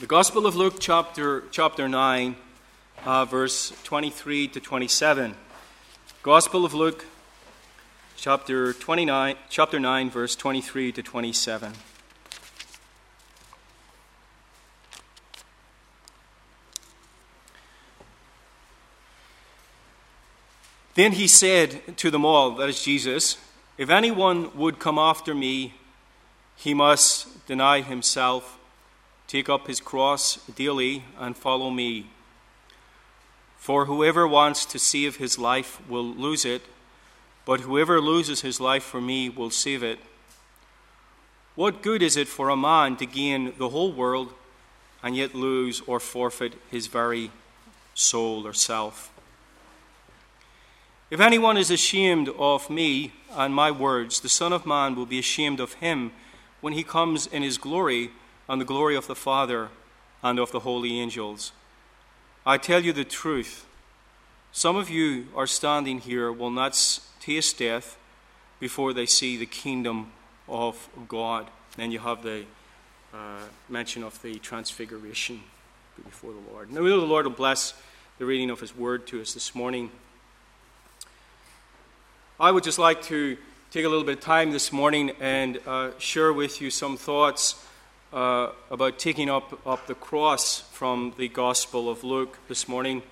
The Gospel of Luke, chapter, chapter 9, uh, verse 23 to 27. Gospel of Luke, chapter 29, chapter 9, verse 23 to 27. Then he said to them all, that is Jesus, if anyone would come after me, he must deny himself Take up his cross daily and follow me. For whoever wants to save his life will lose it, but whoever loses his life for me will save it. What good is it for a man to gain the whole world and yet lose or forfeit his very soul or self? If anyone is ashamed of me and my words, the Son of Man will be ashamed of him when he comes in his glory and the glory of the Father and of the holy angels. I tell you the truth. Some of you are standing here will not taste death before they see the kingdom of God. Then you have the uh, mention of the transfiguration before the Lord. Now the Lord will bless the reading of His word to us this morning. I would just like to take a little bit of time this morning and uh, share with you some thoughts uh, about taking up, up the cross from the Gospel of Luke this morning.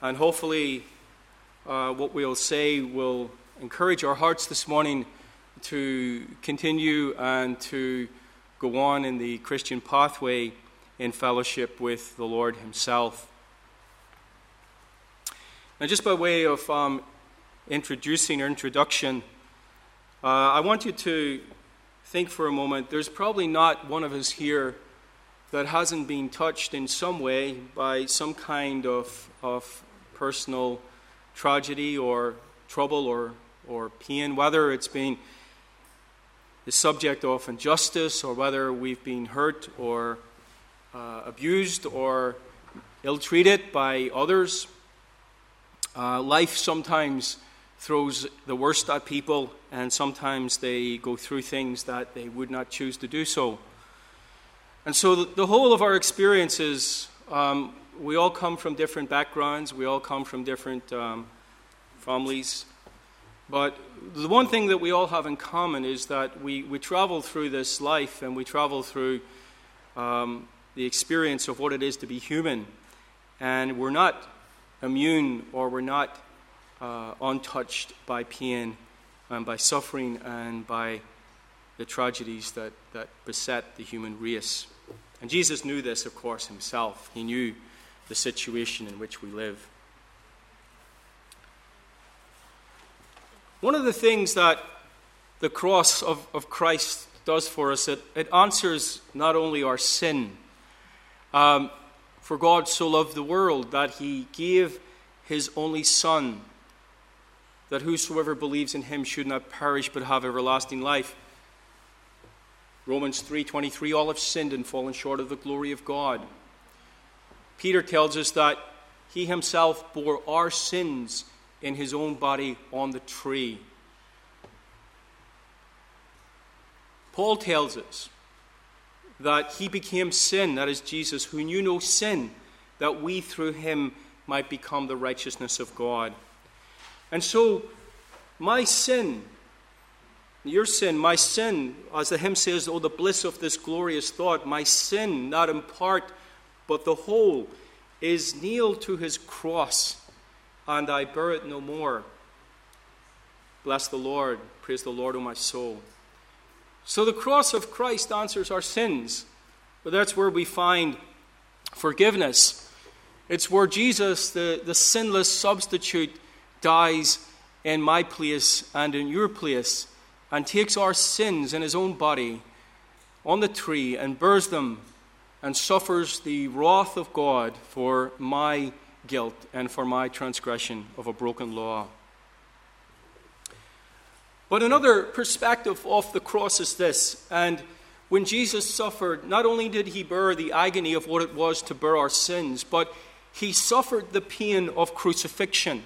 And hopefully, uh, what we'll say will encourage our hearts this morning to continue and to go on in the Christian pathway in fellowship with the Lord Himself. Now, just by way of um, introducing or introduction, uh, I want you to think for a moment, there's probably not one of us here that hasn't been touched in some way by some kind of, of personal tragedy or trouble or, or pain, whether it's been the subject of injustice or whether we've been hurt or uh, abused or ill treated by others. Uh, life sometimes throws the worst at people, and sometimes they go through things that they would not choose to do so. And so, the, whole of our experiences, um, we all come from different backgrounds, we all come from different um, families. But the one thing that we all have in common is that we, we travel through this life and we travel through um, the experience of what it is to be human. And we're not immune or we're not uh, untouched by pain and by suffering and by the tragedies that, that beset the human race. And Jesus knew this, of course, himself. He knew the situation in which we live. One of the things that the cross of, of Christ does for us, it, it answers not only our sin. Um, for God so loved the world that he gave his only Son that whosoever believes in him should not perish but have everlasting life. Romans 3:23 all have sinned and fallen short of the glory of God. Peter tells us that he himself bore our sins in his own body on the tree. Paul tells us that he became sin, that is Jesus, who knew no sin, that we through him might become the righteousness of God. And so, my sin, your sin, my sin, as the hymn says, oh, the bliss of this glorious thought, my sin, not in part, but the whole, is nailed to his cross, and I bear it no more. Bless the Lord. Praise the Lord, O my soul. So the cross of Christ answers our sins, but that's where we find forgiveness. It's where Jesus, the, the sinless substitute, dies in my place and in your place and takes our sins in his own body on the tree and bears them and suffers the wrath of God for my guilt and for my transgression of a broken law. But another perspective of the cross is this, and when Jesus suffered, not only did he bear the agony of what it was to bear our sins, but he suffered the pain of crucifixion.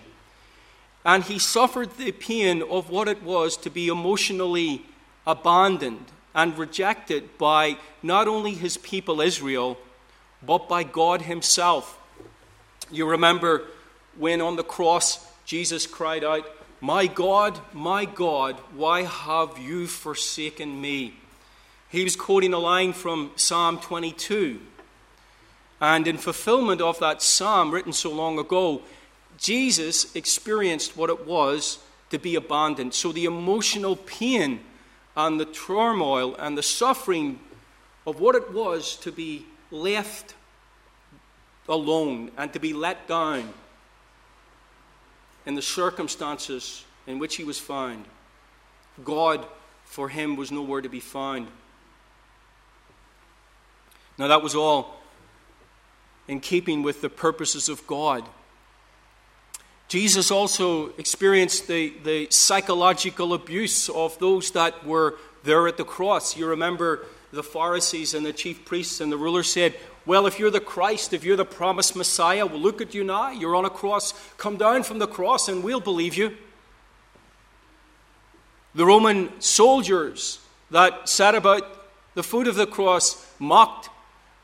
And he suffered the pain of what it was to be emotionally abandoned and rejected by not only his people Israel, but by God Himself. You remember when on the cross Jesus cried out, My God, my God, why have you forsaken me? He was quoting a line from Psalm 22. And in fulfillment of that psalm written so long ago, Jesus experienced what it was to be abandoned. So the emotional pain and the turmoil and the suffering of what it was to be left alone and to be let down in the circumstances in which he was found. God, for him, was nowhere to be found. Now, that was all in keeping with the purposes of God. Jesus also experienced the, the psychological abuse of those that were there at the cross. You remember the Pharisees and the chief priests and the rulers said, Well, if you're the Christ, if you're the promised Messiah, well, look at you now. You're on a cross. Come down from the cross and we'll believe you. The Roman soldiers that sat about the foot of the cross mocked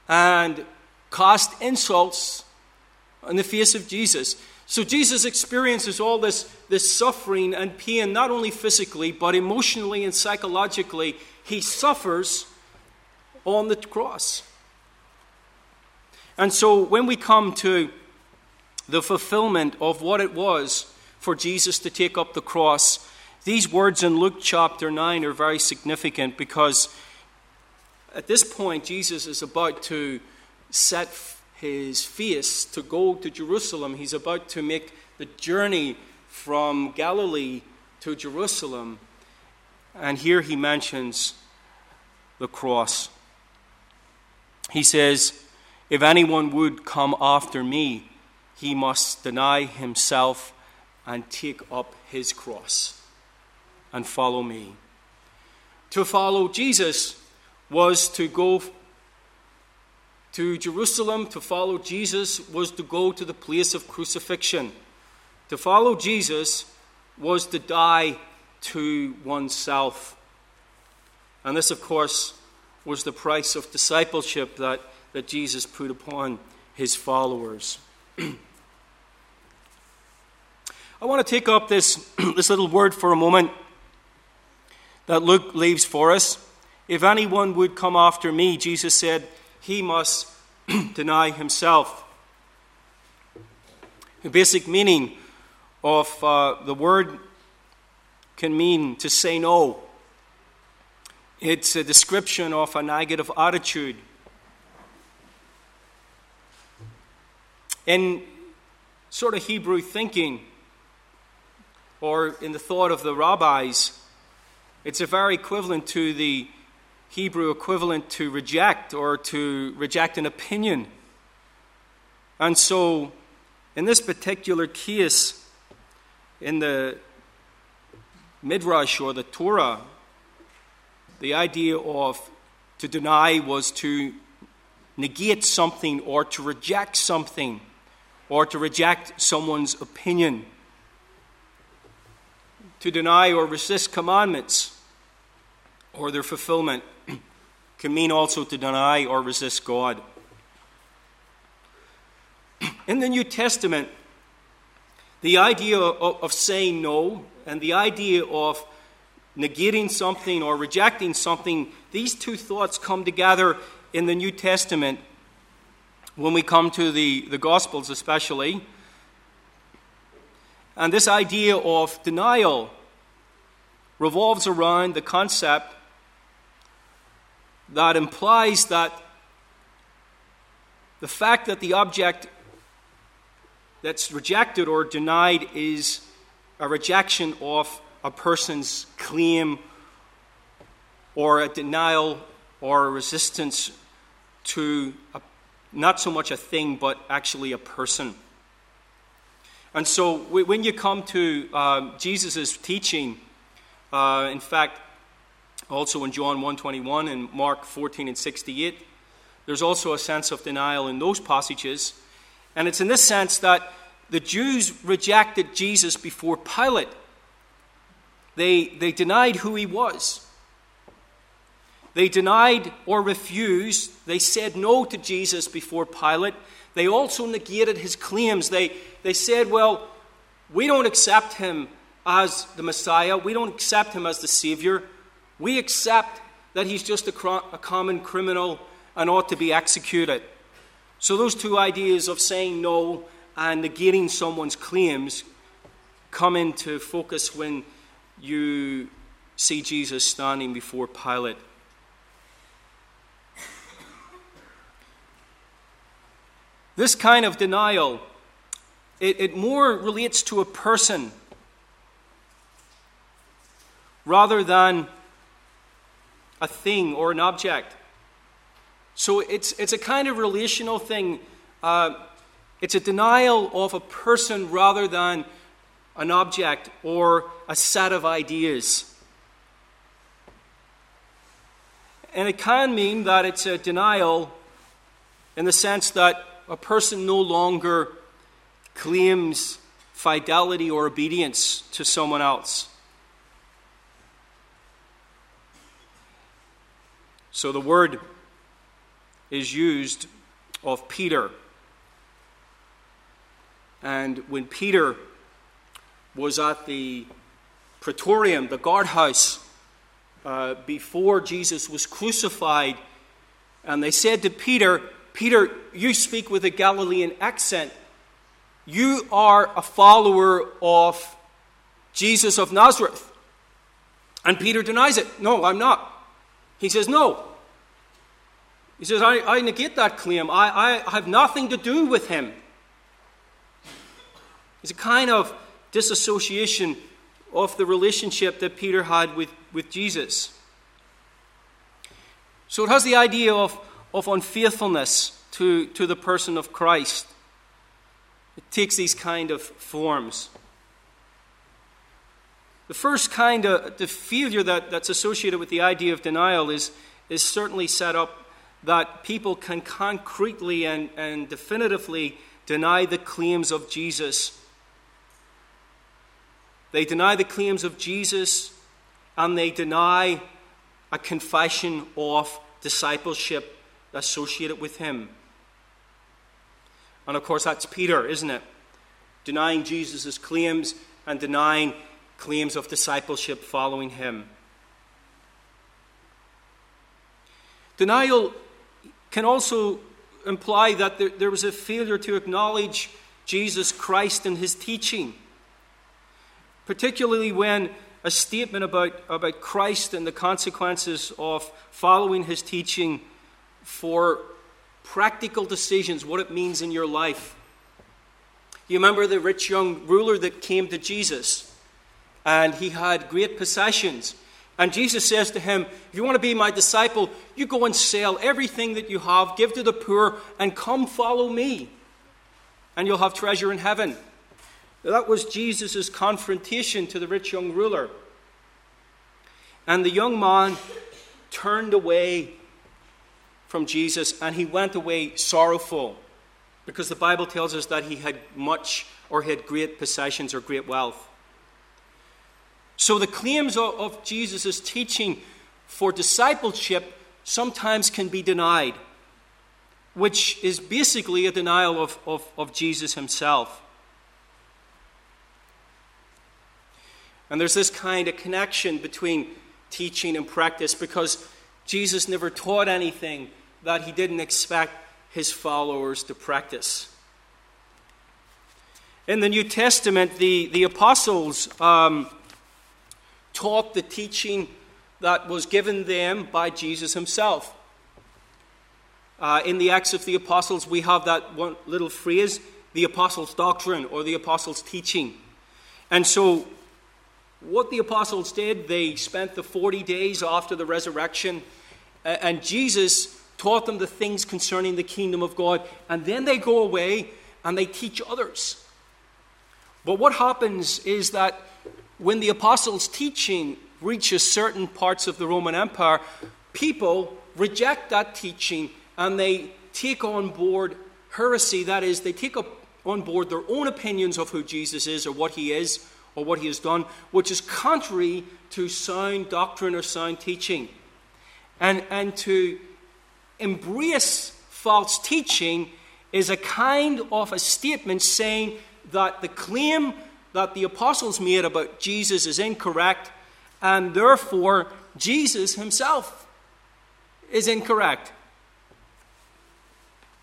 and cast insults on the face of Jesus. So Jesus experiences all this, this suffering and pain, not only physically, but emotionally and psychologically. He suffers on the cross. And so when we come to the fulfillment of what it was for Jesus to take up the cross, these words in Luke chapter 9 are very significant because at this point, Jesus is about to set his face to go to Jerusalem. He's about to make the journey from Galilee to Jerusalem. And here he mentions the cross. He says, If anyone would come after me, he must deny himself and take up his cross and follow me. To follow Jesus was to go to Jerusalem to follow Jesus was to go to the place of crucifixion. To follow Jesus was to die to oneself. And this, of course, was the price of discipleship that, that Jesus put upon his followers. I want to take up this, this little word for a moment that Luke leaves for us. If anyone would come after me, Jesus said, he must deny himself. The basic meaning of uh, the word can mean to say no. It's a description of a negative attitude. In sort of Hebrew thinking, or in the thought of the rabbis, it's a very equivalent to the Hebrew equivalent to reject or to reject an opinion. And so, in this particular case, in the Midrash or the Torah, the idea of to deny was to negate something or to reject something or to reject someone's opinion. To deny or resist commandments or their fulfillment can mean also to deny or resist God. In the New Testament, the idea of, saying no and the idea of negating something or rejecting something, these two thoughts come together in the New Testament when we come to the, the Gospels, especially. And this idea of denial revolves around the concept that implies that the fact that the object that's rejected or denied is a rejection of a person's claim or a denial or a resistance to a, not so much a thing but actually a person. And so when you come to uh, Jesus' teaching, uh, in fact, also in John 121 and Mark 14 and 68. There's also a sense of denial in those passages. And it's in this sense that the Jews rejected Jesus before Pilate. They, they denied who he was. They denied or refused. They said no to Jesus before Pilate. They also negated his claims. They, they said, well, we don't accept him as the Messiah. We don't accept him as the Savior. We accept that he's just a, a common criminal and ought to be executed. So, those two ideas of saying no and negating someone's claims come into focus when you see Jesus standing before Pilate. This kind of denial, it, it more relates to a person rather than a thing or an object. So it's, it's a kind of relational thing. Uh, it's a denial of a person rather than an object or a set of ideas. And it can mean that it's a denial in the sense that a person no longer claims fidelity or obedience to someone else. So the word is used of Peter. And when Peter was at the praetorium, the guardhouse, uh, before Jesus was crucified, and they said to Peter, Peter, you speak with a Galilean accent. You are a follower of Jesus of Nazareth. And Peter denies it. No, I'm not. He says, No. He says, I, I negate that claim. I, I have nothing to do with him. It's a kind of disassociation of the relationship that Peter had with, with Jesus. So it has the idea of, of unfaithfulness to, to the person of Christ. It takes these kind of forms. The first kind of the failure that, that's associated with the idea of denial is, is certainly set up that people can concretely and, and definitively deny the claims of Jesus they deny the claims of Jesus and they deny a confession of discipleship associated with him. And of course, that's Peter, isn't it? Denying Jesus' claims and denying claims of discipleship following him. Denial can also imply that there, there was a failure to acknowledge Jesus Christ and his teaching particularly when a statement about, about Christ and the consequences of following his teaching for practical decisions, what it means in your life. You remember the rich young ruler that came to Jesus and he had great possessions. And Jesus says to him, If you want to be my disciple, you go and sell everything that you have, give to the poor, and come follow me. And you'll have treasure in heaven. That was Jesus' confrontation to the rich young ruler. And the young man turned away from Jesus and he went away sorrowful because the Bible tells us that he had much or had great possessions or great wealth. So the claims of, of Jesus' teaching for discipleship sometimes can be denied, which is basically a denial of, of, of Jesus himself. And there's this kind of connection between teaching and practice because Jesus never taught anything that he didn't expect his followers to practice. In the New Testament, the, the apostles um, taught the teaching that was given them by Jesus himself. Uh, in the Acts of the Apostles, we have that one little phrase, the apostles' doctrine or the apostles' teaching. And so what the apostles did, they spent the 40 days after the resurrection, and Jesus taught them the things concerning the kingdom of God, and then they go away and they teach others. But what happens is that when the apostles' teaching reaches certain parts of the Roman Empire, people reject that teaching and they take on board heresy. That is, they take on board their own opinions of who Jesus is or what he is or what he has done, which is contrary to sound doctrine or sound teaching. And, and to embrace false teaching is a kind of a statement saying that the claim that the apostles made about Jesus is incorrect, and therefore Jesus himself is incorrect.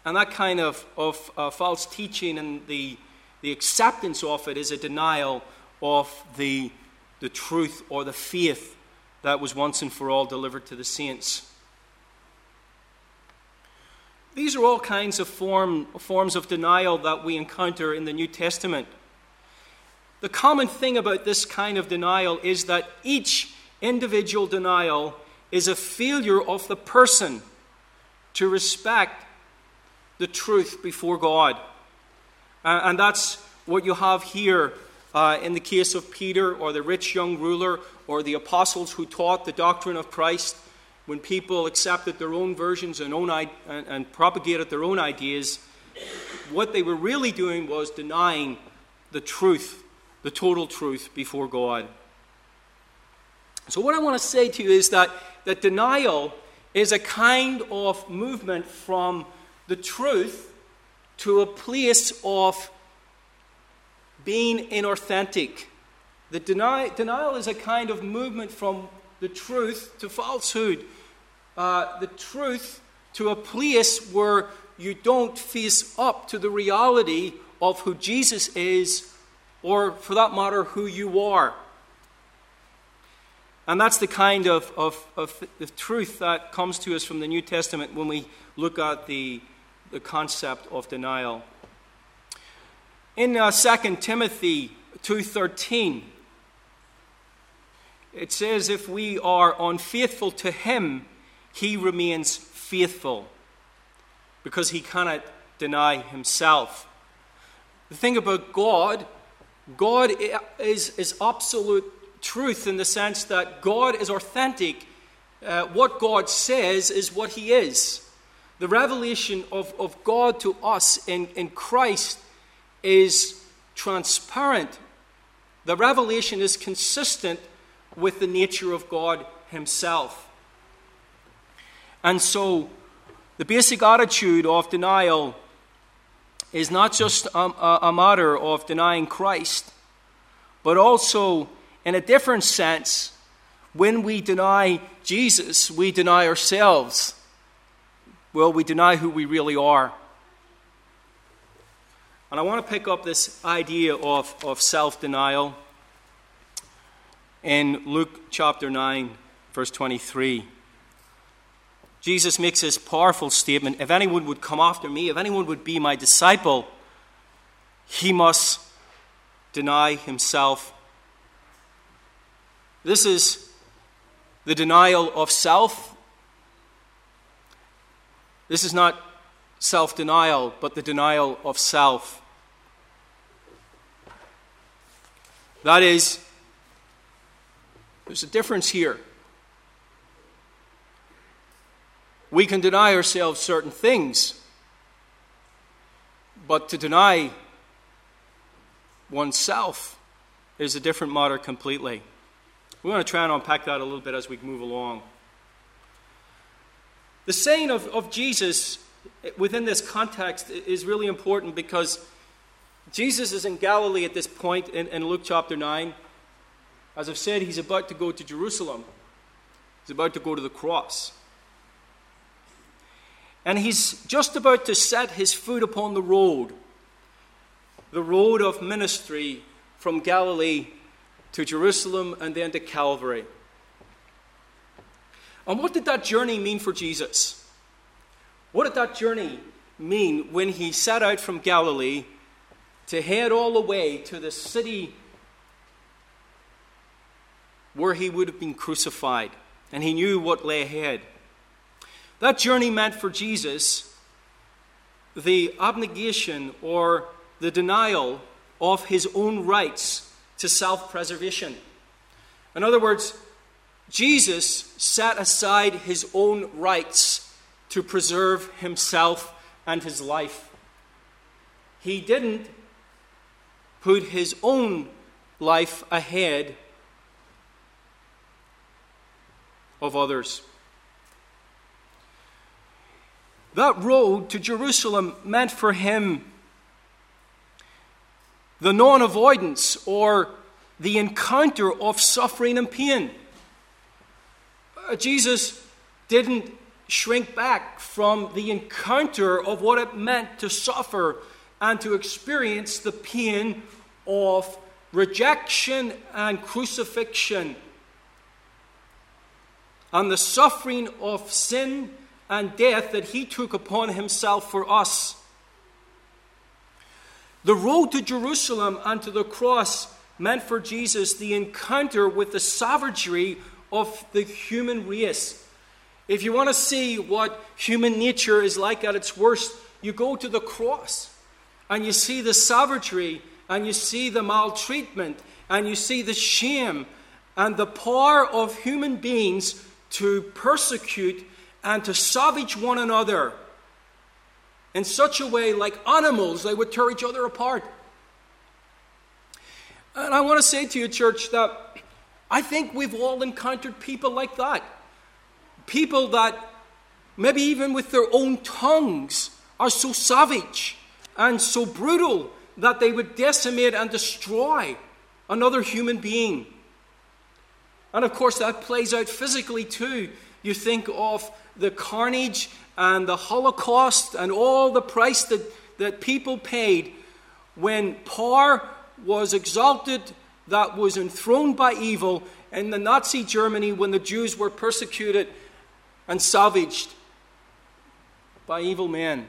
And that kind of, of uh, false teaching and the, the acceptance of it is a denial of the, the truth or the faith that was once and for all delivered to the saints. These are all kinds of form, forms of denial that we encounter in the New Testament. The common thing about this kind of denial is that each individual denial is a failure of the person to respect the truth before God. Uh, and that's what you have here uh, in the case of Peter or the rich young ruler or the apostles who taught the doctrine of Christ. When people accepted their own versions and, own, and, and propagated their own ideas, what they were really doing was denying the truth, the total truth before God. So, what I want to say to you is that, that denial is a kind of movement from the truth to a place of being inauthentic. The deny, denial is a kind of movement from the truth to falsehood. Uh, the truth to a place where you don't face up to the reality of who Jesus is, or for that matter, who you are. And that's the kind of, of, of the truth that comes to us from the New Testament when we look at the the concept of denial. In uh, 2 Timothy 2:13 it says if we are unfaithful to him he remains faithful because he cannot deny himself. The thing about God, God is, is absolute truth in the sense that God is authentic. Uh, what God says is what he is. The revelation of, of God to us in, in Christ is transparent. The revelation is consistent with the nature of God Himself. And so, the basic attitude of denial is not just a, a, matter of denying Christ, but also, in a different sense, when we deny Jesus, we deny ourselves. Well, we deny who we really are. And I want to pick up this idea of, of self denial in Luke chapter 9, verse 23. Jesus makes this powerful statement If anyone would come after me, if anyone would be my disciple, he must deny himself. This is the denial of self this is not self denial, but the denial of self. That is, there's a difference here. We can deny ourselves certain things, but to deny oneself is a different matter completely. We want to try and unpack that a little bit as we move along. The saying of, of Jesus within this context is really important because Jesus is in Galilee at this point in, in Luke chapter 9. As I've said, he's about to go to Jerusalem, he's about to go to the cross. And he's just about to set his foot upon the road, the road of ministry from Galilee to Jerusalem and then to Calvary. And what did that journey mean for Jesus? What did that journey mean when he set out from Galilee to head all the way to the city where he would have been crucified? And he knew what lay ahead. That journey meant for Jesus the abnegation or the denial of his own rights to self preservation. In other words, Jesus set aside his own rights to preserve himself and his life. He didn't put his own life ahead of others. That road to Jerusalem meant for him the non avoidance or the encounter of suffering and pain. Jesus didn't shrink back from the encounter of what it meant to suffer and to experience the pain of rejection and crucifixion and the suffering of sin and death that he took upon himself for us. The road to Jerusalem and to the cross meant for Jesus the encounter with the savagery of the human race. If you want to see what human nature is like at its worst, you go to the cross and you see the savagery and you see the maltreatment and you see the shame and the power of human beings to persecute and to savage one another in such a way, like animals, they would tear each other apart. And I want to say to you, church, that I think we've all encountered people like that. People that, maybe even with their own tongues, are so savage and so brutal that they would decimate and destroy another human being. And of course, that plays out physically too. You think of the carnage and the Holocaust and all the price that, that people paid when power was exalted, that was enthroned by evil in the Nazi Germany when the Jews were persecuted and savaged by evil men.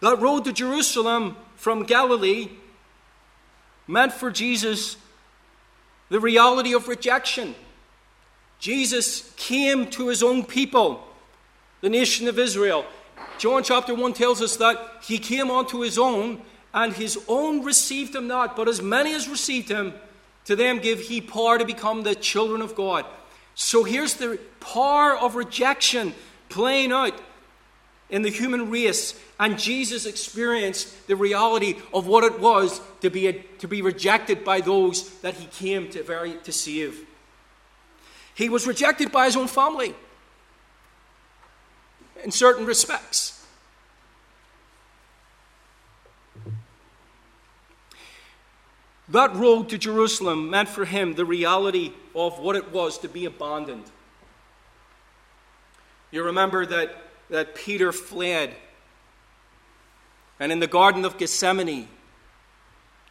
That road to Jerusalem from Galilee meant for Jesus the reality of rejection. Jesus came to his own people, the nation of Israel. John chapter 1 tells us that he came unto his own, and his own received him not, but as many as received him, to them give he power to become the children of God. So here's the power of rejection playing out in the human race, and Jesus experienced the reality of what it was to be, a, to be rejected by those that he came to, very, to save. He was rejected by his own family in certain respects. That road to Jerusalem meant for him the reality of what it was to be abandoned. You remember that that Peter fled. And in the Garden of Gethsemane,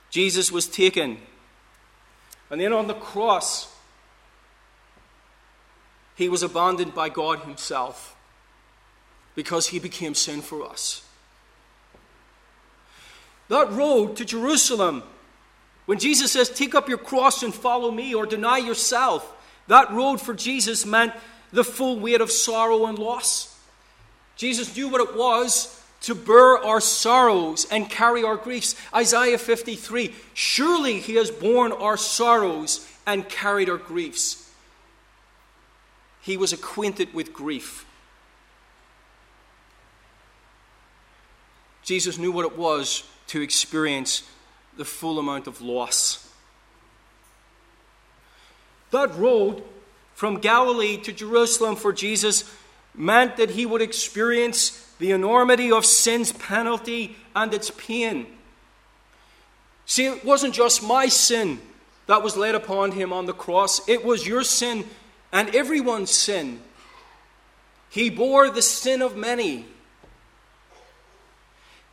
Jesus was taken. And then on the cross, he was abandoned by God Himself because He became sin for us. That road to Jerusalem, when Jesus says, Take up your cross and follow me, or deny yourself, that road for Jesus meant the full weight of sorrow and loss. Jesus knew what it was to bear our sorrows and carry our griefs. Isaiah 53 Surely he has borne our sorrows and carried our griefs. He was acquainted with grief. Jesus knew what it was to experience the full amount of loss. That road from Galilee to Jerusalem for Jesus meant that he would experience the enormity of sin's penalty and its pain. See, it wasn't just my sin that was laid upon him on the cross, it was your sin and everyone's sin. He bore the sin of many.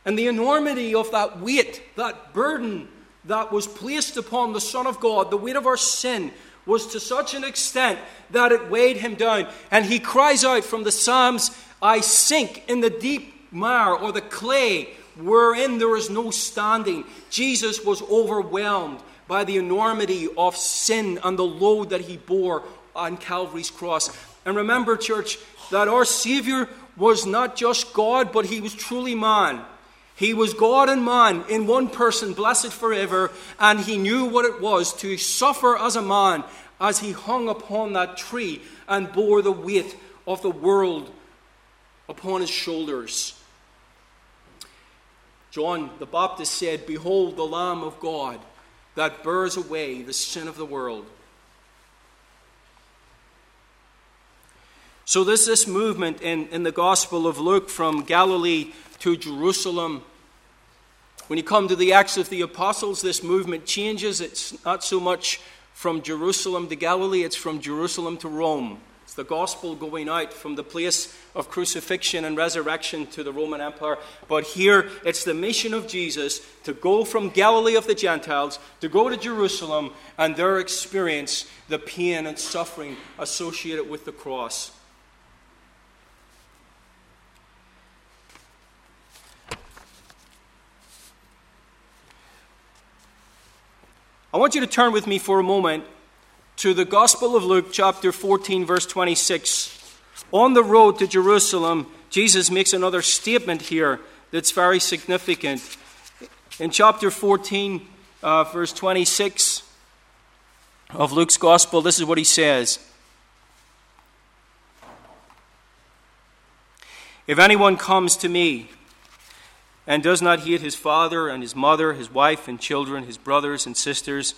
And the enormity of that weight, that burden that was placed upon the Son of God, the weight of our sin, was to such an extent that it weighed him down. And he cries out from the Psalms, I sink in the deep mire or the clay wherein there is no standing. Jesus was overwhelmed by the enormity of sin and the load that he bore on Calvary's cross. And remember, church, that our Savior was not just God, but he was truly man. He was God and man in one person, blessed forever, and he knew what it was to suffer as a man as he hung upon that tree and bore the weight of the world upon his shoulders. John the Baptist said, Behold the Lamb of God that bears away the sin of the world. So there's this movement in, in the Gospel of Luke from Galilee to Jerusalem. When you come to the Acts of the Apostles, this movement changes. It's not so much from Jerusalem to Galilee, it's from Jerusalem to Rome. It's the gospel going out from the place of crucifixion and resurrection to the Roman Empire. But here, it's the mission of Jesus to go from Galilee of the Gentiles to go to Jerusalem and there experience the pain and suffering associated with the cross. I want you to turn with me for a moment to the Gospel of Luke, chapter 14, verse 26. On the road to Jerusalem, Jesus makes another statement here that's very significant. In chapter 14, uh, verse 26 of Luke's Gospel, this is what he says If anyone comes to me and does not hate his father and his mother, his wife and children, his brothers and sisters,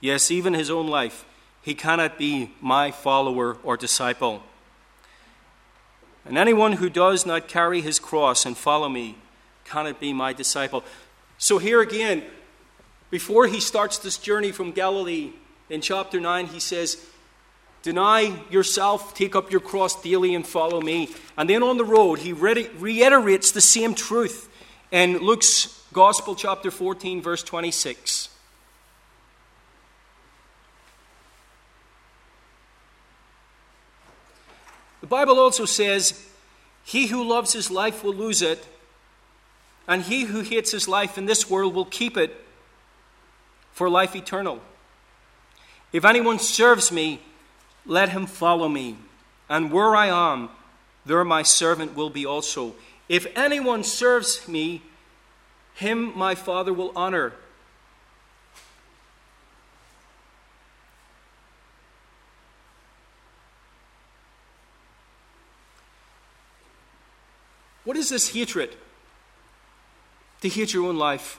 yes, even his own life, he cannot be my follower or disciple. And anyone who does not carry his cross and follow me cannot be my disciple. So, here again, before he starts this journey from Galilee in chapter 9, he says, Deny yourself, take up your cross daily, and follow me. And then on the road, he reiterates the same truth in Luke's Gospel, chapter 14, verse 26. The Bible also says, He who loves his life will lose it, and he who hates his life in this world will keep it for life eternal. If anyone serves me, let him follow me, and where I am, there my servant will be also. If anyone serves me, him my Father will honor. What is this hatred? To hate your own life.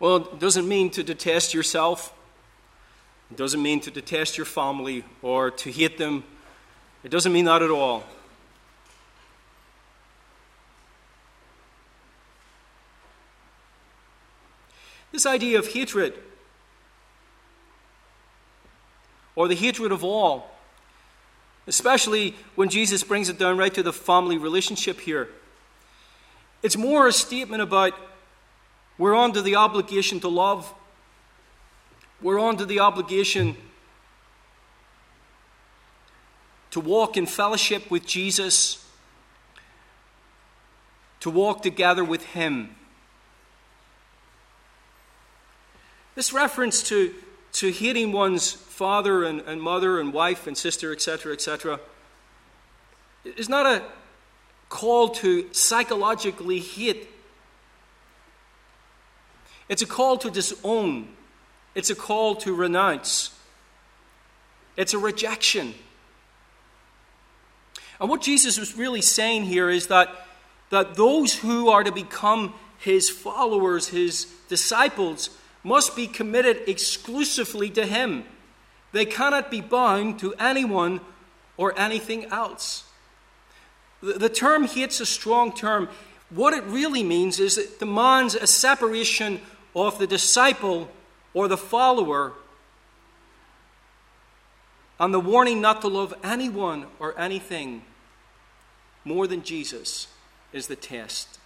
Well, it doesn't mean to detest yourself. It doesn't mean to detest your family or to hate them. It doesn't mean that at all. This idea of hatred, or the hatred of all, especially when Jesus brings it down right to the family relationship here, it's more a statement about we're under the obligation to love, we're under the obligation to walk in fellowship with Jesus, to walk together with Him. This reference to, to hating one's father and, and mother and wife and sister, etc., etc., is not a call to psychologically hate. It's a call to disown. It's a call to renounce. It's a rejection. And what Jesus was really saying here is that, that those who are to become his followers, his disciples, must be committed exclusively to Him. They cannot be bound to anyone or anything else. The, the term hate's a strong term. What it really means is it demands a separation of the disciple or the follower and the warning not to love anyone or anything more than Jesus is the test.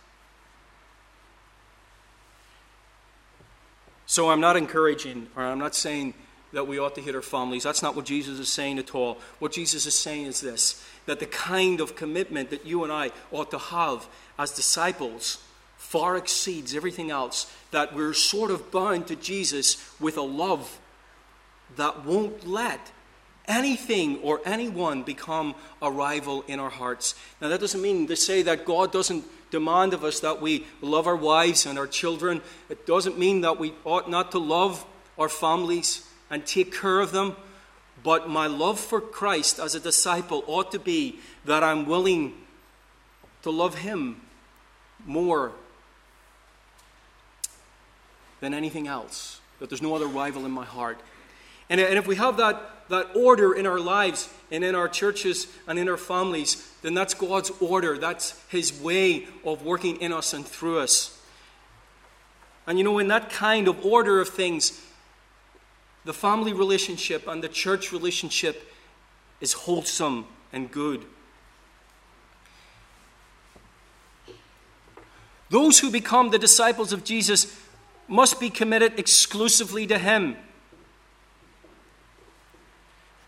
So I'm not encouraging, or I'm not saying that we ought to hit our families. That's not what Jesus is saying at all. What Jesus is saying is this that the kind of commitment that you and I ought to have as disciples far exceeds everything else. That we're sort of bound to Jesus with a love that won't let anything or anyone become a rival in our hearts. Now, that doesn't mean to say that God doesn't demand of us that we love our wives and our children. It doesn't mean that we ought not to love our families and take care of them. But my love for Christ as a disciple ought to be that I'm willing to love Him more than anything else, that there's no other rival in my heart. And, and if we have that, that order in our lives and in our churches and in our families, then that's God's order. That's His way of working in us and through us. And you know, in that kind of order of things, the family relationship and the church relationship is wholesome and good. Those who become the disciples of Jesus must be committed exclusively to Him.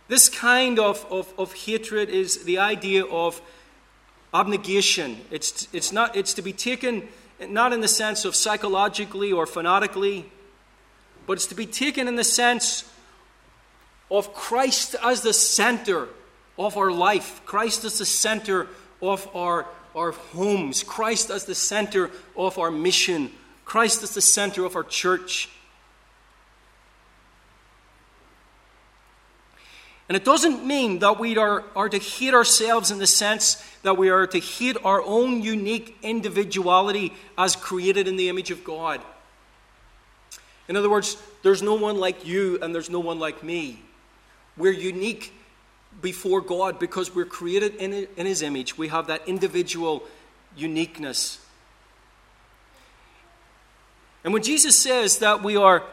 This kind of, of, of hatred is the idea of abnegation. It's, it's, not, it's to be taken not in the sense of psychologically or fanatically, but it's to be taken in the sense of Christ as the center of our life, Christ as the center of our, our homes, Christ as the center of our mission, Christ as the center of our church. And it doesn't mean that we are, are to hate ourselves in the sense that we are to hate our own unique individuality as created in the image of God. In other words, there's no one like you and there's no one like me. We're unique before God because we're created in, in His image. We have that individual uniqueness. And when Jesus says that we are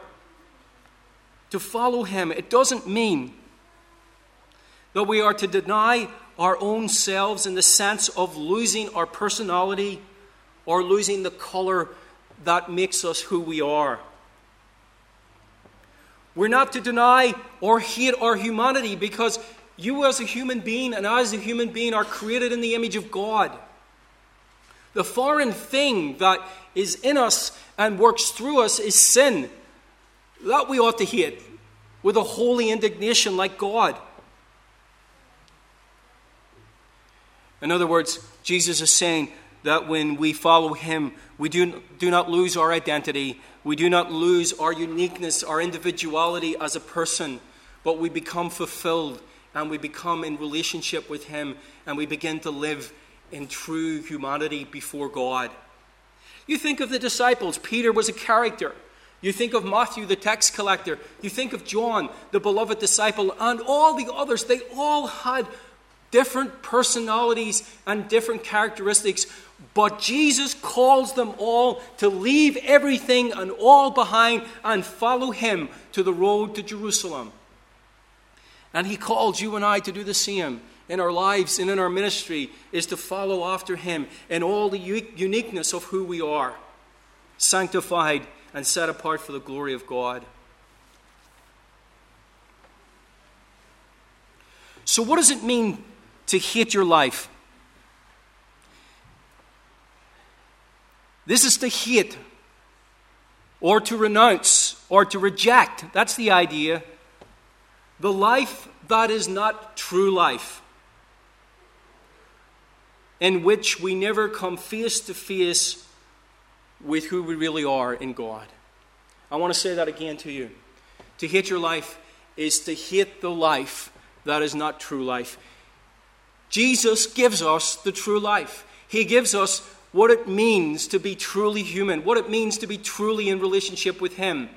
to follow Him, it doesn't mean that we are to deny our own selves in the sense of losing our personality or losing the color that makes us who we are. We're not to deny or hate our humanity because you, as a human being, and I, as a human being, are created in the image of God. The foreign thing that is in us and works through us is sin. That we ought to hate with a holy indignation like God. In other words, Jesus is saying that when we follow him, we do, do not lose our identity, we do not lose our uniqueness, our individuality as a person, but we become fulfilled and we become in relationship with him and we begin to live in true humanity before God. You think of the disciples, Peter was a character. You think of Matthew, the tax collector. You think of John, the beloved disciple, and all the others. They all had different personalities and different characteristics, but Jesus calls them all to leave everything and all behind and follow him to the road to Jerusalem. And he calls you and I to do the same in our lives and in our ministry is to follow after him in all the uniqueness of who we are, sanctified and set apart for the glory of God. So, what does it mean to hate your life. This is to hate or to renounce or to reject. That's the idea. The life that is not true life, in which we never come face to face with who we really are in God. I want to say that again to you. To hate your life is to hate the life that is not true life. Jesus gives us the true life. He gives us what it means to be truly human, what it means to be truly in relationship with Him.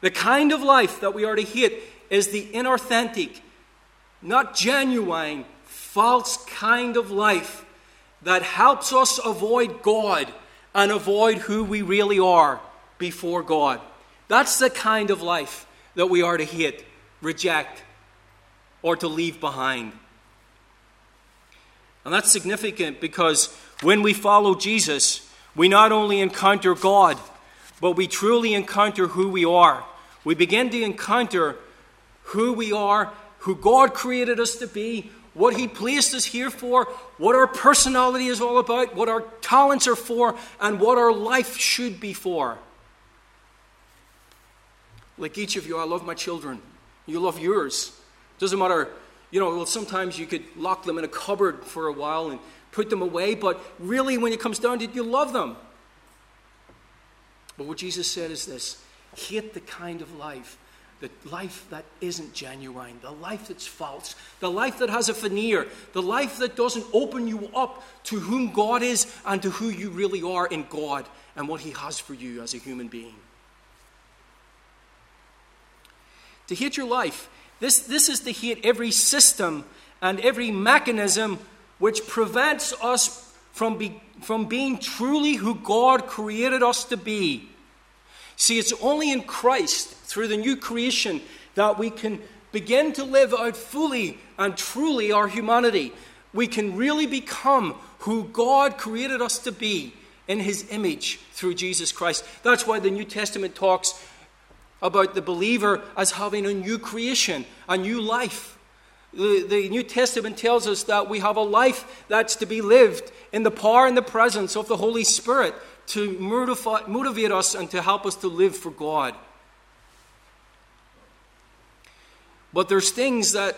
The kind of life that we are to hate is the inauthentic, not genuine, false kind of life that helps us avoid God and avoid who we really are before God. That's the kind of life that we are to hate, reject, or to leave behind. And that's significant because when we follow Jesus, we not only encounter God, but we truly encounter who we are. We begin to encounter who we are, who God created us to be, what He placed us here for, what our personality is all about, what our talents are for, and what our life should be for. Like each of you, I love my children. You love yours. Doesn't matter you know, well, sometimes you could lock them in a cupboard for a while and put them away, but really, when it comes down to it, you love them. But what Jesus said is this hate the kind of life, the life that isn't genuine, the life that's false, the life that has a veneer, the life that doesn't open you up to whom God is and to who you really are in God and what He has for you as a human being. To hate your life. This, this is to hate every system and every mechanism which prevents us from, be, from being truly who God created us to be. See, it's only in Christ, through the new creation, that we can begin to live out fully and truly our humanity. We can really become who God created us to be in His image through Jesus Christ. That's why the New Testament talks about the believer as having a new creation, a new life. The, the, New Testament tells us that we have a life that's to be lived in the power and the presence of the Holy Spirit to motivate motivate us and to help us to live for God. But there's things that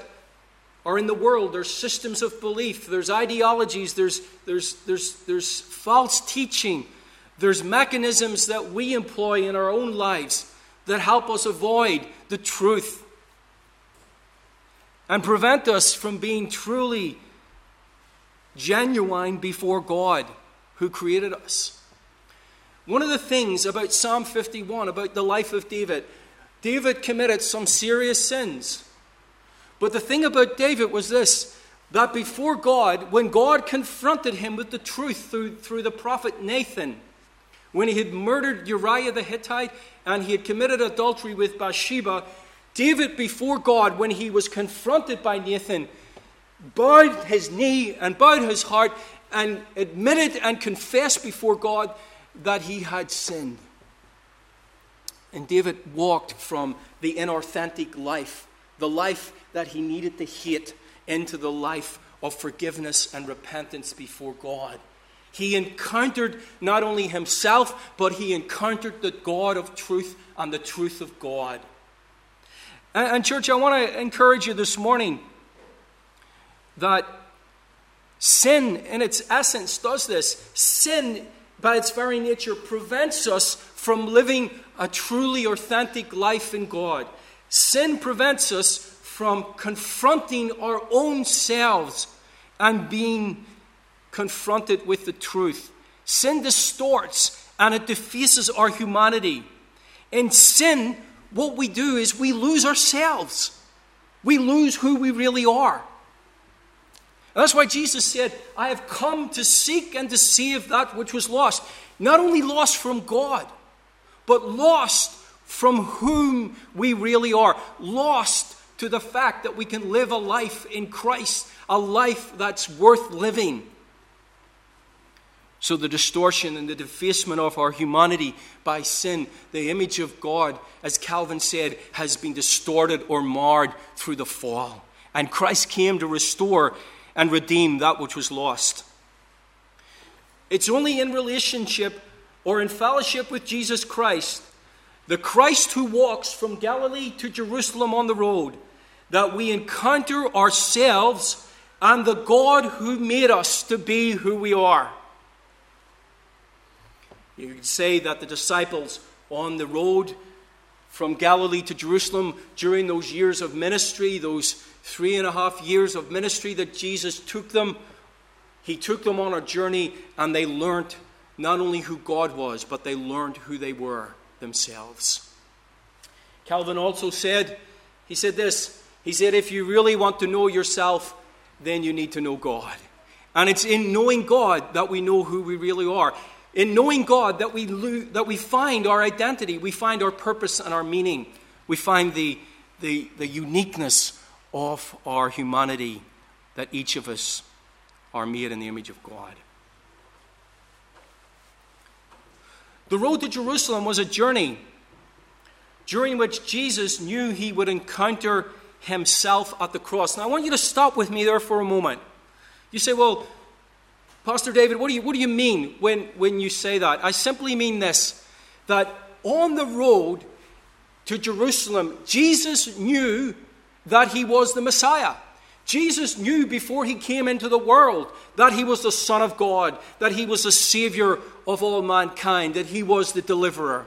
are in the world, there's systems of belief, there's ideologies, there's, there's, there's, there's false teaching, there's mechanisms that we employ in our own lives that help us avoid the truth and prevent us from being truly genuine before God who created us. One of the things about Psalm 51, about the life of David, David committed some serious sins. But the thing about David was this that before God, when God confronted him with the truth through, through the prophet Nathan, when he had murdered Uriah the Hittite and he had committed adultery with Bathsheba, David, before God, when he was confronted by Nathan, bowed his knee and bowed his heart and admitted and confessed before God that he had sinned. And David walked from the inauthentic life, the life that he needed to hate, into the life of forgiveness and repentance before God. He encountered not only himself, but he encountered the God of truth and the truth of God. And, and church, I want to encourage you this morning that sin, in its essence, does this. Sin by its very nature, prevents us from living a truly authentic life in God. Sin prevents us from confronting our own selves and being confronted with the truth. Sin distorts and it defaces our humanity. In sin, what we do is we lose ourselves. We lose who we really are. And that's why Jesus said, I have come to seek and to save that which was lost. Not only lost from God, but lost from whom we really are. Lost to the fact that we can live a life in Christ, a life that's worth living. So, the distortion and the defacement of our humanity by sin, the image of God, as Calvin said, has been distorted or marred through the fall. And Christ came to restore and redeem that which was lost. It's only in relationship or in fellowship with Jesus Christ, the Christ who walks from Galilee to Jerusalem on the road, that we encounter ourselves and the God who made us to be who we are. You could say that the disciples on the road from Galilee to Jerusalem during those years of ministry, those three and a half years of ministry that Jesus took them, he took them on a journey and they learned not only who God was, but they learned who they were themselves. Calvin also said, he said this, he said, if you really want to know yourself, then you need to know God. And it's in knowing God that we know who we really are. In knowing God that we, lo- that we find our identity, we find our purpose and our meaning. We find the, the, the uniqueness of our humanity that each of us are made in the image of God. The road to Jerusalem was a journey during which Jesus knew he would encounter himself at the cross. Now, I want you to stop with me there for a moment. You say, well, Pastor David, what do you, what do you mean when, when you say that? I simply mean this that on the road to Jerusalem, Jesus knew that he was the Messiah. Jesus knew before he came into the world that he was the Son of God, that he was the Savior of all mankind, that he was the deliverer.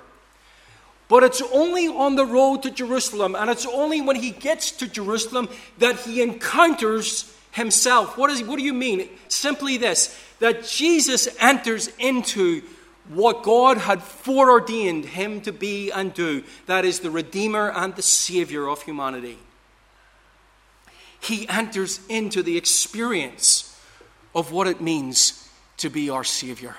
But it's only on the road to Jerusalem, and it's only when he gets to Jerusalem that he encounters himself. What, is, what do you mean? Simply this that Jesus enters into what God had foreordained him to be and do that is, the Redeemer and the Savior of humanity. He enters into the experience of what it means to be our Savior.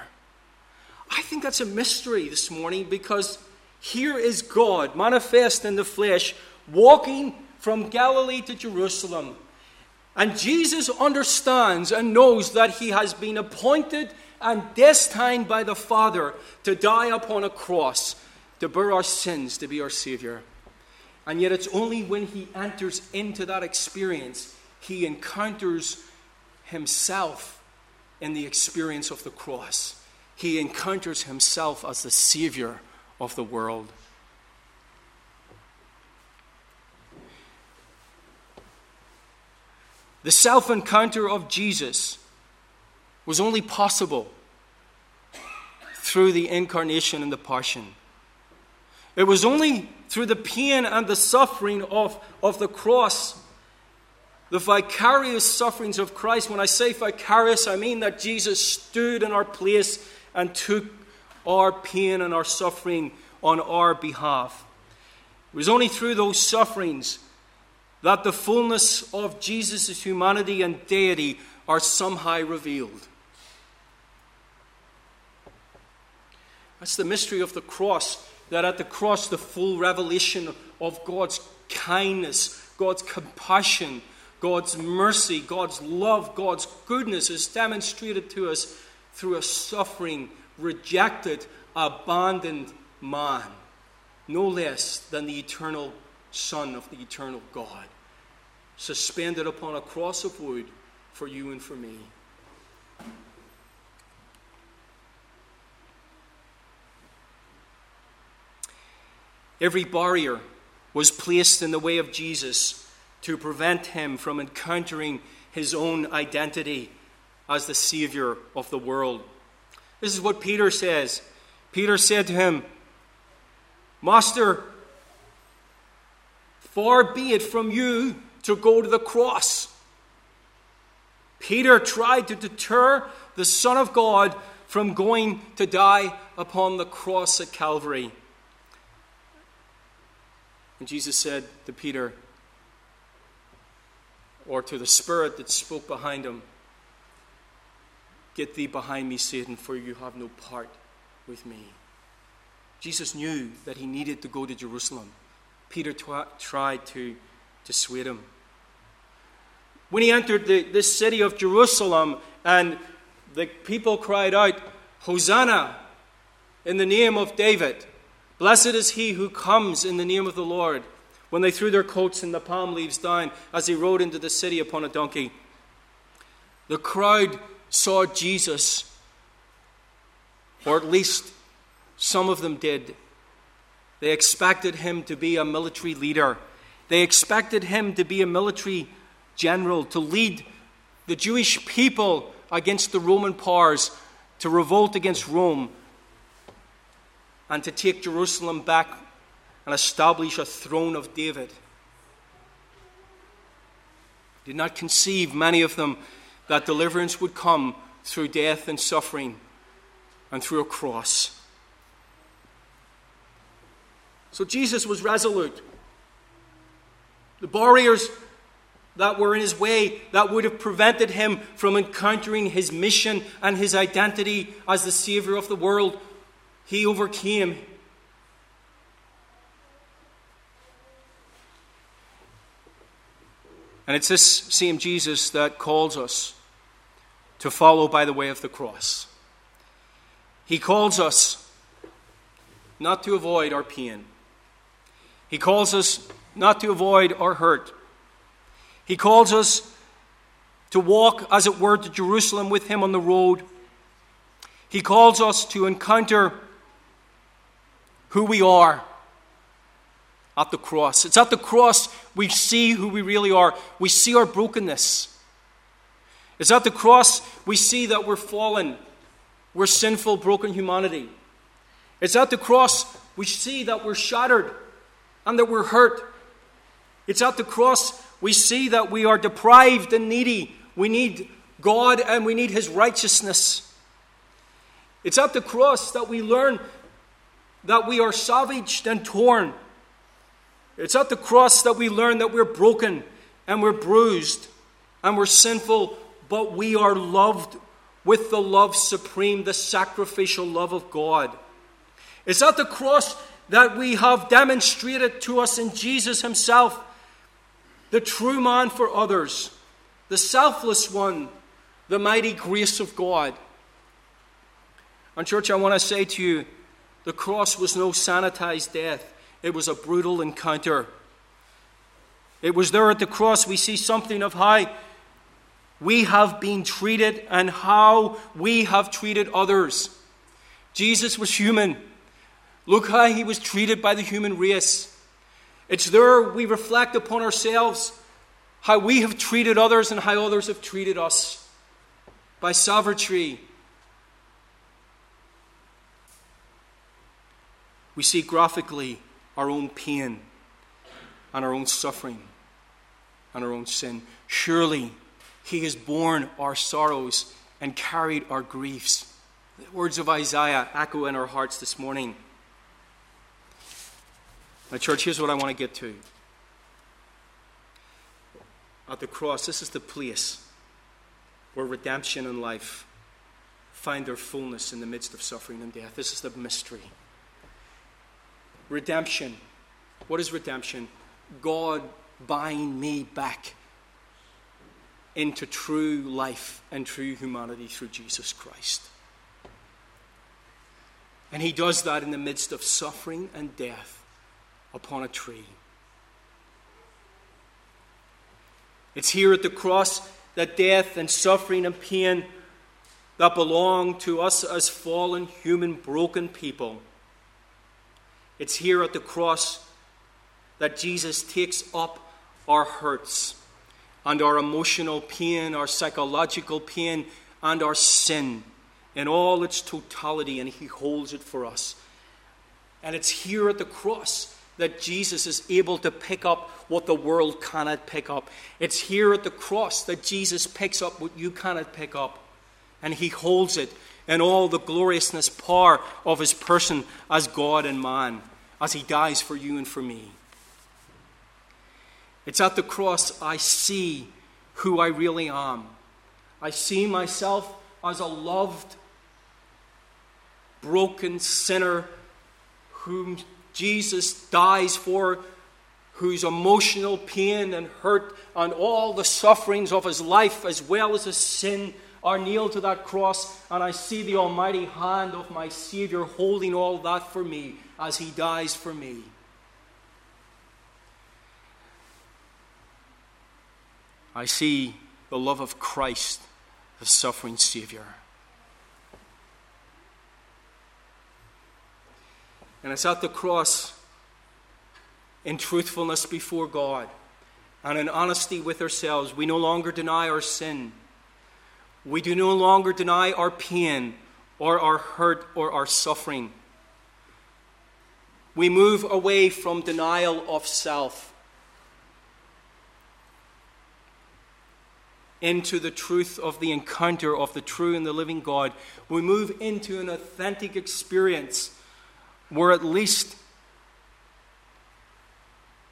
I think that's a mystery this morning because here is God manifest in the flesh, walking from Galilee to Jerusalem. And Jesus understands and knows that he has been appointed and destined by the Father to die upon a cross, to bear our sins, to be our Savior. And yet, it's only when he enters into that experience he encounters himself in the experience of the cross. He encounters himself as the Savior of the world. The self encounter of Jesus was only possible through the incarnation and the passion. It was only through the pain and the suffering of, of the cross, the vicarious sufferings of Christ. When I say vicarious, I mean that Jesus stood in our place and took our pain and our suffering on our behalf. It was only through those sufferings that the fullness of Jesus' humanity and deity are somehow revealed. That's the mystery of the cross, that at the cross, the full revelation of God's kindness, God's compassion, God's mercy, God's love, God's goodness is demonstrated to us through a suffering, rejected, abandoned man, no less than the eternal Son of the eternal God, suspended upon a cross of wood for you and for me. Every barrier was placed in the way of Jesus to prevent him from encountering his own identity as the Savior of the world. This is what Peter says. Peter said to him, Master, far be it from you to go to the cross. Peter tried to deter the Son of God from going to die upon the cross at Calvary. And Jesus said to Peter, or to the Spirit that spoke behind him, Get thee behind me, Satan, for you have no part with me. Jesus knew that he needed to go to Jerusalem. Peter t- tried to dissuade him. When he entered the, this city of Jerusalem and the people cried out, Hosanna in the name of David, Blessed is he who comes in the name of the Lord. When they threw their coats and the palm leaves down as he rode into the city upon a donkey, the crowd saw Jesus, or at least some of them did. They expected him to be a military leader. They expected him to be a military general, to lead the Jewish people against the Roman powers, to revolt against Rome, and to take Jerusalem back and establish a throne of David. Did not conceive, many of them, that deliverance would come through death and suffering and through a cross. So Jesus was resolute. The barriers that were in his way that would have prevented him from encountering his mission and his identity as the Savior of the world he overcame. And it's this same Jesus that calls us to follow by the way of the cross. He calls us not to avoid our pain. He calls us not to avoid our hurt. He calls us to walk, as it were, to Jerusalem with Him on the road. He calls us to encounter who we are at the cross. It's at the cross we see who we really are. We see our brokenness. It's at the cross we see that we're fallen, we're sinful, broken humanity. It's at the cross we see that we're shattered and that we're hurt. It's at the cross we see that we are deprived and needy. We need God and we need His righteousness. It's at the cross that we learn that we are savaged and torn. It's at the cross that we learn that we're broken and we're bruised and we're sinful, but we are loved with the love supreme, the sacrificial love of God. It's at the cross that we have demonstrated to us in Jesus Himself the true man for others, the selfless one, the mighty grace of God. And, church, I want to say to you the cross was no sanitized death, it was a brutal encounter. It was there at the cross we see something of how we have been treated and how we have treated others. Jesus was human. Look how he was treated by the human race. It's there we reflect upon ourselves how we have treated others and how others have treated us by sovereignty. We see graphically our own pain and our own suffering and our own sin. Surely he has borne our sorrows and carried our griefs. The words of Isaiah echo in our hearts this morning. Now, church, here's what I want to get to. At the cross, this is the place where redemption and life find their fullness in the midst of suffering and death. This is the mystery. Redemption. What is redemption? God buying me back into true life and true humanity through Jesus Christ. And he does that in the midst of suffering and death upon a tree. It's here at the cross that death and suffering and pain that belong to us as fallen, human, broken people. It's here at the cross that Jesus takes up our hurts and our emotional pain, our psychological pain, and our sin in all its totality, and He holds it for us. And it's here at the cross that Jesus is able to pick up what the world cannot pick up. It's here at the cross that Jesus picks up what you cannot pick up. And He holds it in all the gloriousness, power of His person as God and man, as He dies for you and for me. It's at the cross I see who I really am. I see myself as a loved, broken sinner whom Jesus dies for, whose emotional pain and hurt and all the sufferings of his life, as well as his sin, are nailed to that cross. And I see the almighty hand of my Savior holding all that for me as he dies for me. I see the love of Christ, the suffering Savior. And it's at the cross, in truthfulness before God and in honesty with ourselves, we no longer deny our sin. We do no longer deny our pain or our hurt or our suffering. We move away from denial of self into the truth of the encounter of the true and the living God. We move into an authentic experience where at least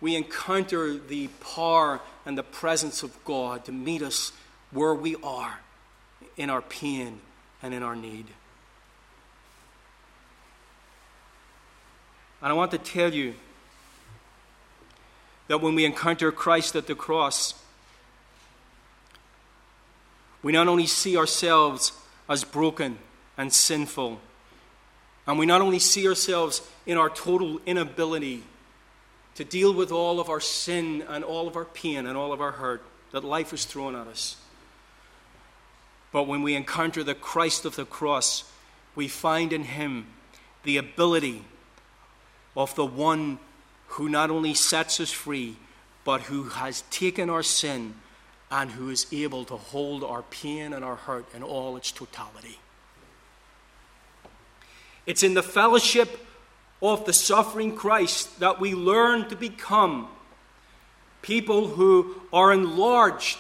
we encounter the power and the presence of God to meet us where we are in our pain and in our need. And I want to tell you that when we encounter Christ at the cross, we not only see ourselves as broken and sinful, and we not only see ourselves in our total inability to deal with all of our sin and all of our pain and all of our hurt that life has thrown at us. But when we encounter the Christ of the cross, we find in him the ability of the one who not only sets us free, but who has taken our sin and who is able to hold our pain and our hurt in all its totality. It's in the fellowship of the suffering Christ that we learn to become people who are enlarged,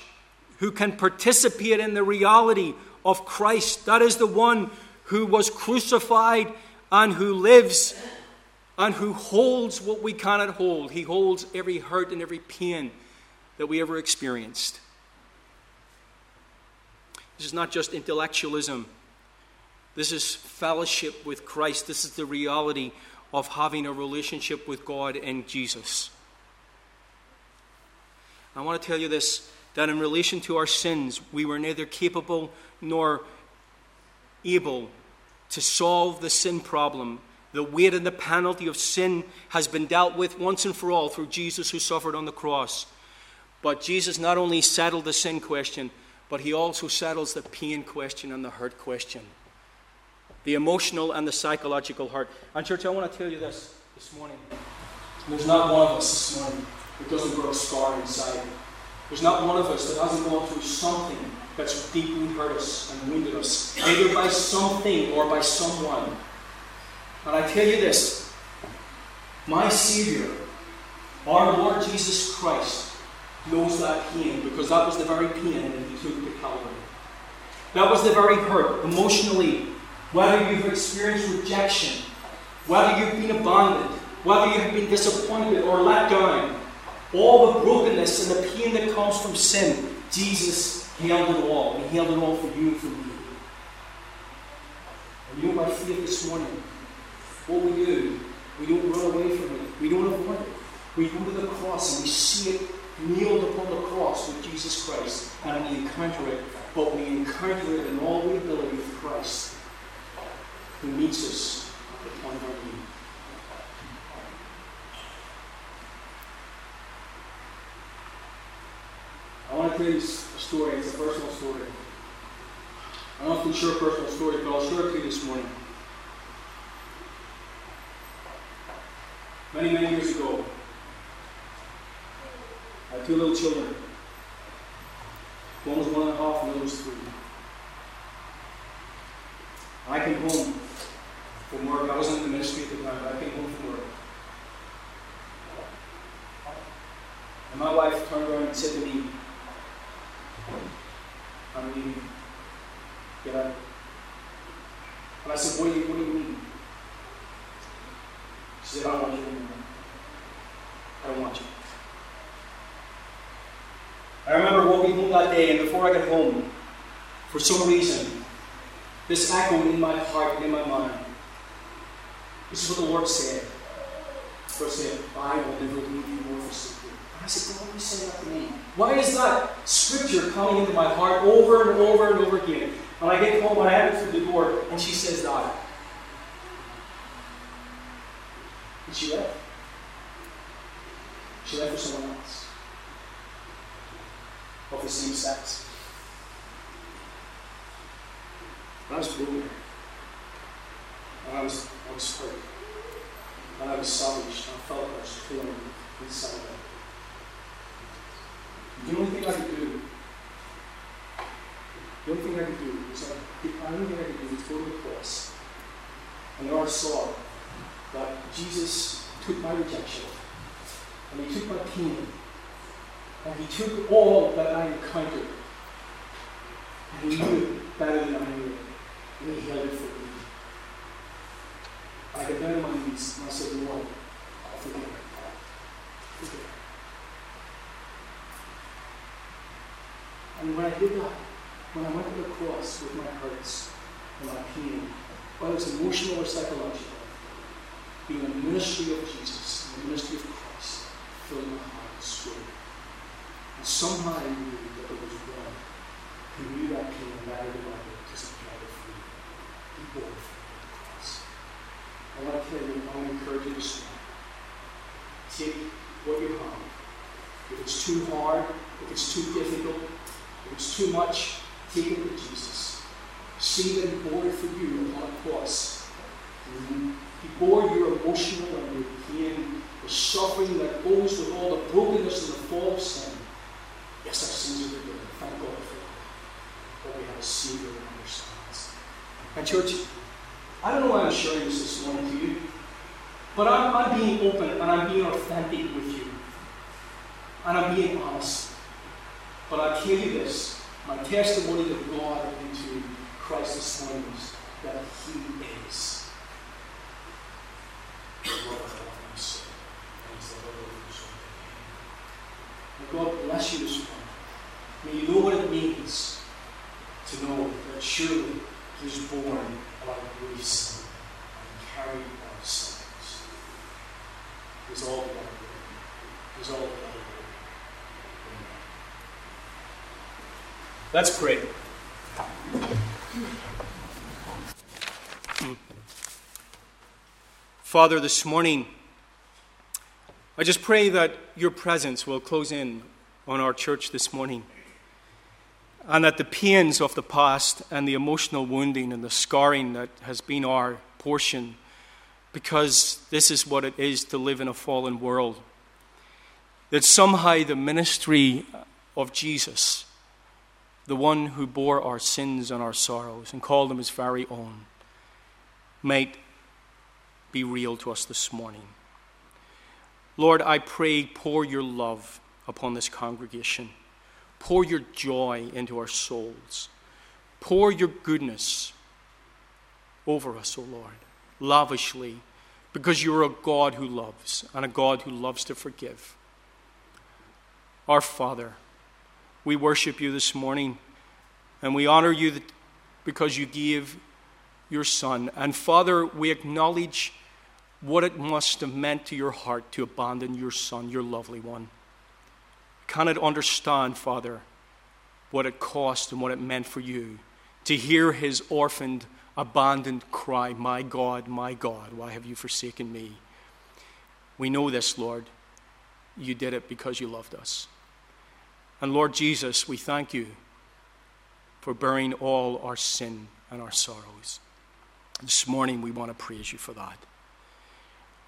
who can participate in the reality of Christ. That is the one who was crucified and who lives and who holds what we cannot hold. He holds every hurt and every pain that we ever experienced. This is not just intellectualism. This is fellowship with Christ. This is the reality of having a relationship with God and Jesus. I want to tell you this that in relation to our sins, we were neither capable nor able to solve the sin problem. The weight and the penalty of sin has been dealt with once and for all through Jesus who suffered on the cross. But Jesus not only settled the sin question, but he also settles the pain question and the hurt question the emotional and the psychological hurt. And, church, I want to tell you this this morning. There's not one of us this morning that doesn't grow a scar inside. There's not one of us that hasn't gone through something that's deeply hurt us and wounded us, either by something or by someone. And I tell you this my Savior, our Lord Jesus Christ, knows that pain because that was the very pain that He took to Calvary. That was the very hurt, emotionally, whether you've experienced rejection, whether you've been abandoned, whether you've been disappointed or let down, all the brokenness and the pain that comes from sin, Jesus healed it all. He healed it all for you and for me. And you know, by faith this morning, what we do, we don't run away from it. We don't avoid it. We go to the cross and we see it nailed upon the cross with Jesus Christ, and we encounter it, but we encounter it in all the ability of Christ, who meets us upon our need. I want to tell you a story. It's a personal story. I don't often share a personal stories, but I'll share it to you this morning. Many, many years ago, I had two little children. One was one and a half, and the other was three. I came home from work. I wasn't in the ministry at the time, but I came home from work. And my wife turned around and said to me, I'm leaving. Get out. And I said, what do you, what do you mean? She said, I don't want you anymore. I don't want you. I remember walking home that day, and before I got home, for some reason, this echoed in my heart and in my mind. This is what the Lord said. First said, I will never leave you nor forsake you. And I said, God, you saying that to me? Why is that scripture coming into my heart over and over and over again? When I get home, when I have it through the door, and she says that. And she left. She left for someone else of the same sex. I was broken. I was, I was hurt. And I was savage. I felt I was feeling inside of me. The only thing I could do, the only thing I could do was I, the only thing I could do was go to the cross. And there I saw that Jesus took my rejection. And he took my pain. And he took all that I encountered. And he knew it better than I knew it. And he held it for me. I got down on my knees and I said, Lord, forgive me. Forgive me. And when I did that, when I went to the cross with my hurts and my pain, whether it's emotional or psychological, being a ministry of Jesus, the ministry of Christ, filled my heart with Somehow I knew that there was one who knew that pain and that everybody supply it for me. He bore it on the cross. I want to tell you, I want to encourage you this morning. Take what you have. If it's too hard, if it's too difficult, if it's too much, take it to Jesus. See that He bore it for you on the cross. He bore your emotional and your pain, the suffering that goes with all the brokenness and the fall of sin. Yes, our sins are forgiven. Thank God for that. But we have a Savior who understands. And, church, I don't know why I'm sharing this this morning to you, but I'm, I'm being open and I'm being authentic with you. And I'm being honest. But I tell you this my testimony of God into Christ this morning is that He is the lover of my soul. And He's the lover of your soul. Bless you this morning. May you know what it means to know that surely He was borne our griefs and carried our sins. He's all the other He's all the other Let's pray. Father, this morning, I just pray that your presence will close in on our church this morning, and that the pains of the past and the emotional wounding and the scarring that has been our portion, because this is what it is to live in a fallen world, that somehow the ministry of Jesus, the one who bore our sins and our sorrows and called them his very own, might be real to us this morning. Lord, I pray, pour your love upon this congregation. Pour your joy into our souls. Pour your goodness over us, O Lord, lavishly, because you're a God who loves and a God who loves to forgive. Our Father, we worship you this morning and we honor you because you gave your Son. And Father, we acknowledge what it must have meant to your heart to abandon your son, your lovely one. Cannot understand, Father, what it cost and what it meant for you to hear his orphaned, abandoned cry, My God, my God, why have you forsaken me? We know this, Lord. You did it because you loved us. And Lord Jesus, we thank you for bearing all our sin and our sorrows. This morning, we want to praise you for that.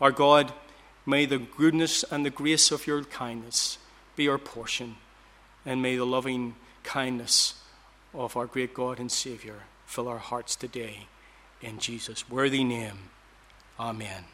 Our God, may the goodness and the grace of your kindness be our portion, and may the loving kindness of our great God and Savior fill our hearts today. In Jesus' worthy name, amen.